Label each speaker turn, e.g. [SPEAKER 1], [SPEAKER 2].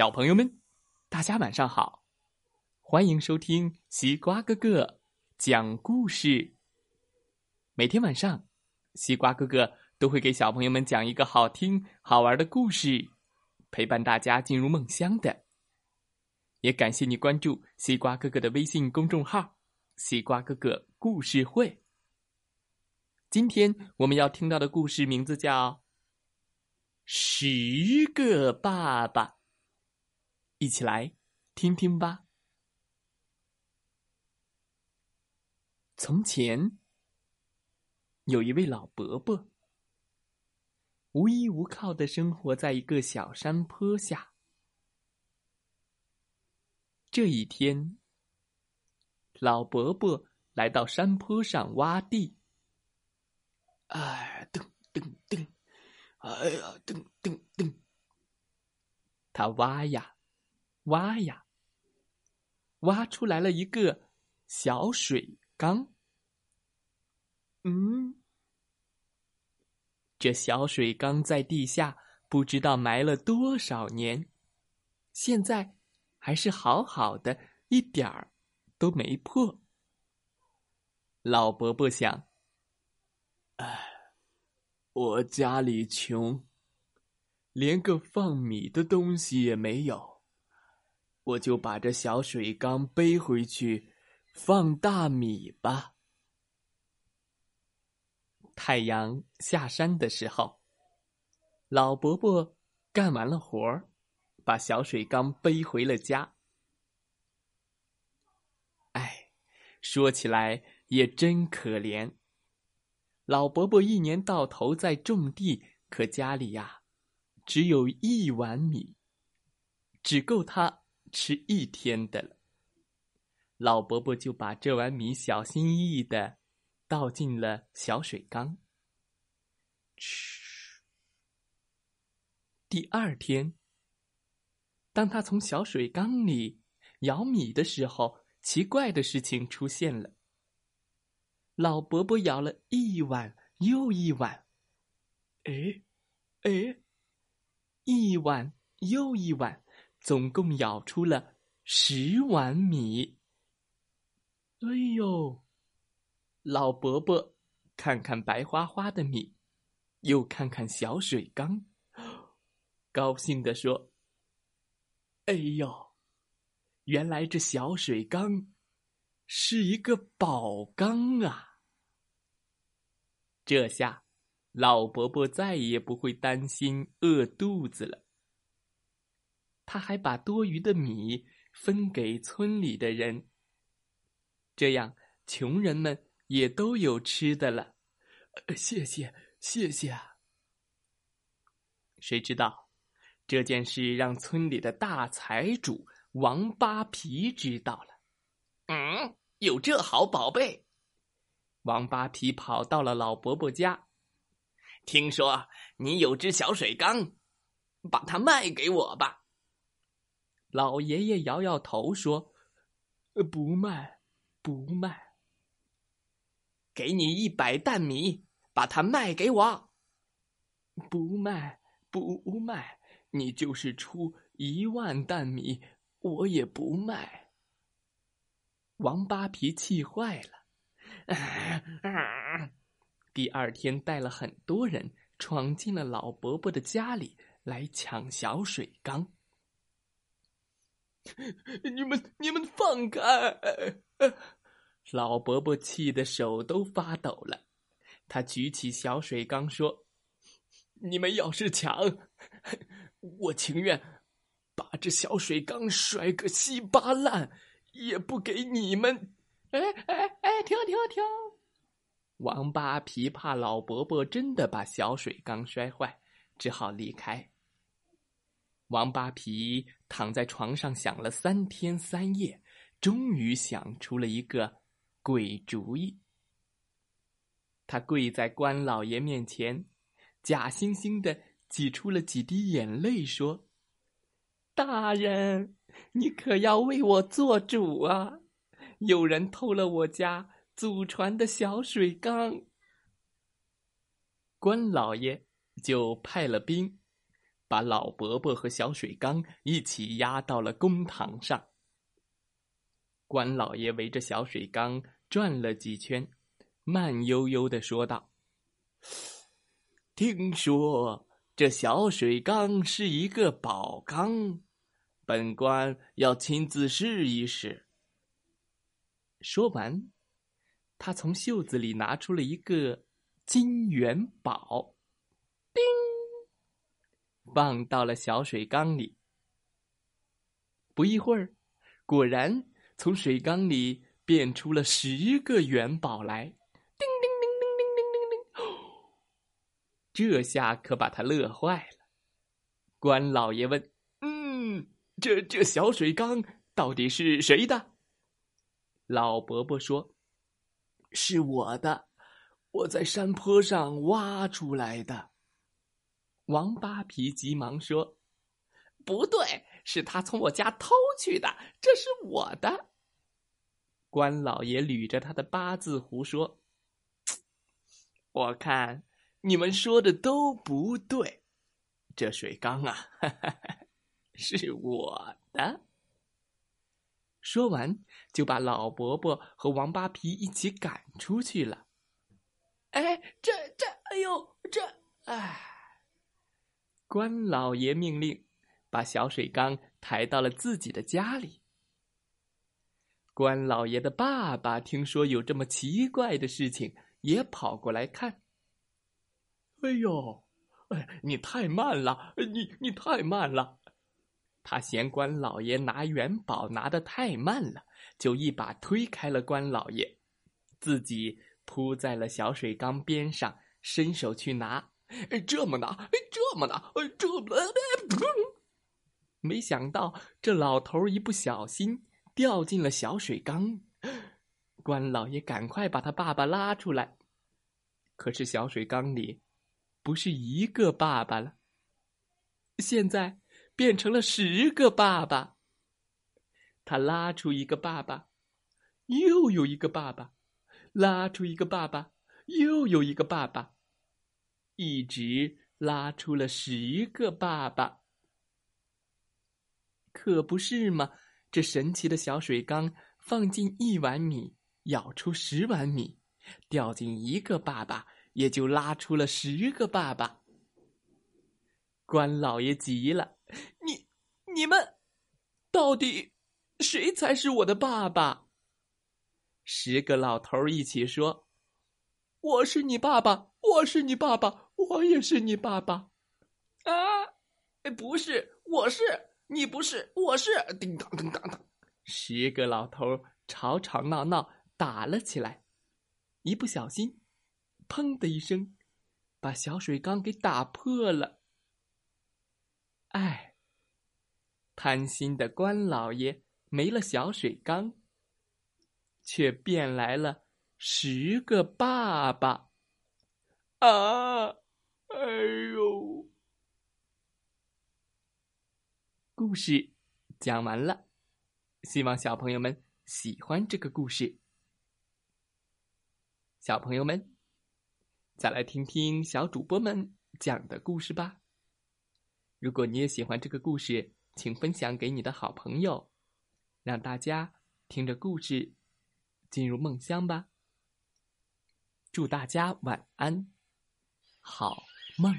[SPEAKER 1] 小朋友们，大家晚上好！欢迎收听西瓜哥哥讲故事。每天晚上，西瓜哥哥都会给小朋友们讲一个好听、好玩的故事，陪伴大家进入梦乡的。也感谢你关注西瓜哥哥的微信公众号“西瓜哥哥故事会”。今天我们要听到的故事名字叫《十个爸爸》。一起来听听吧。从前有一位老伯伯，无依无靠的生活在一个小山坡下。这一天，老伯伯来到山坡上挖地。哎，噔噔噔！哎呀，噔噔噔！他挖呀。挖呀，挖出来了一个小水缸。嗯，这小水缸在地下不知道埋了多少年，现在还是好好的，一点儿都没破。老伯伯想：“哎，我家里穷，连个放米的东西也没有。”我就把这小水缸背回去，放大米吧。太阳下山的时候，老伯伯干完了活儿，把小水缸背回了家。哎，说起来也真可怜。老伯伯一年到头在种地，可家里呀，只有一碗米，只够他。吃一天的了，老伯伯就把这碗米小心翼翼的倒进了小水缸。嘘。第二天，当他从小水缸里舀米的时候，奇怪的事情出现了。老伯伯舀了一碗又一碗，哎，哎，一碗又一碗。总共舀出了十碗米。哎呦！老伯伯看看白花花的米，又看看小水缸，高兴地说：“哎呦，原来这小水缸是一个宝缸啊！这下老伯伯再也不会担心饿肚子了。”他还把多余的米分给村里的人，这样穷人们也都有吃的了。谢谢，谢谢。谁知道这件事让村里的大财主王八皮知道了。嗯，有这好宝贝！王八皮跑到了老伯伯家，听说你有只小水缸，把它卖给我吧。老爷爷摇摇头说：“不卖，不卖。给你一百担米，把它卖给我。不卖，不卖。你就是出一万担米，我也不卖。”王八皮气坏了，第二天带了很多人闯进了老伯伯的家里来抢小水缸。你们，你们放开！老伯伯气得手都发抖了。他举起小水缸说：“你们要是抢，我情愿把这小水缸摔个稀巴烂，也不给你们。”哎哎哎！停停停！王八琵琶老伯伯真的把小水缸摔坏，只好离开。王八皮躺在床上想了三天三夜，终于想出了一个鬼主意。他跪在关老爷面前，假惺惺的挤出了几滴眼泪，说：“大人，你可要为我做主啊！有人偷了我家祖传的小水缸。”关老爷就派了兵。把老伯伯和小水缸一起压到了公堂上。关老爷围着小水缸转了几圈，慢悠悠的说道：“听说这小水缸是一个宝缸，本官要亲自试一试。”说完，他从袖子里拿出了一个金元宝，放到了小水缸里。不一会儿，果然。从水缸里变出了十个元宝来，叮叮叮叮叮叮叮叮！这下可把他乐坏了。关老爷问：“嗯，这这小水缸到底是谁的？”老伯伯说：“是我的，我在山坡上挖出来的。”王八皮急忙说：“不对，是他从我家偷去的，这是我的。”关老爷捋着他的八字胡说：“我看你们说的都不对，这水缸啊，哈 哈是我的。”说完，就把老伯伯和王八皮一起赶出去了。哎，这这，哎呦，这，哎！关老爷命令，把小水缸抬到了自己的家里。关老爷的爸爸听说有这么奇怪的事情，也跑过来看。哎呦，哎，你太慢了，你你太慢了！他嫌关老爷拿元宝拿的太慢了，就一把推开了关老爷，自己扑在了小水缸边上，伸手去拿。哎这么拿，这么拿，这么…… 没想到这老头一不小心。掉进了小水缸，关老爷赶快把他爸爸拉出来。可是小水缸里不是一个爸爸了，现在变成了十个爸爸。他拉出一个爸爸，又有一个爸爸，拉出一个爸爸，又有一个爸爸，一直拉出了十个爸爸。可不是吗？这神奇的小水缸，放进一碗米，舀出十碗米；掉进一个爸爸，也就拉出了十个爸爸。关老爷急了：“你、你们，到底谁才是我的爸爸？”十个老头一起说：“我是你爸爸，我是你爸爸，我也是你爸爸。”啊，不是，我是。你不是，我是。叮当叮当当，十个老头吵吵闹闹打了起来，一不小心，砰的一声，把小水缸给打破了。哎，贪心的关老爷没了小水缸，却变来了十个爸爸。啊，哎呦！故事讲完了，希望小朋友们喜欢这个故事。小朋友们，再来听听小主播们讲的故事吧。如果你也喜欢这个故事，请分享给你的好朋友，让大家听着故事进入梦乡吧。祝大家晚安，好梦。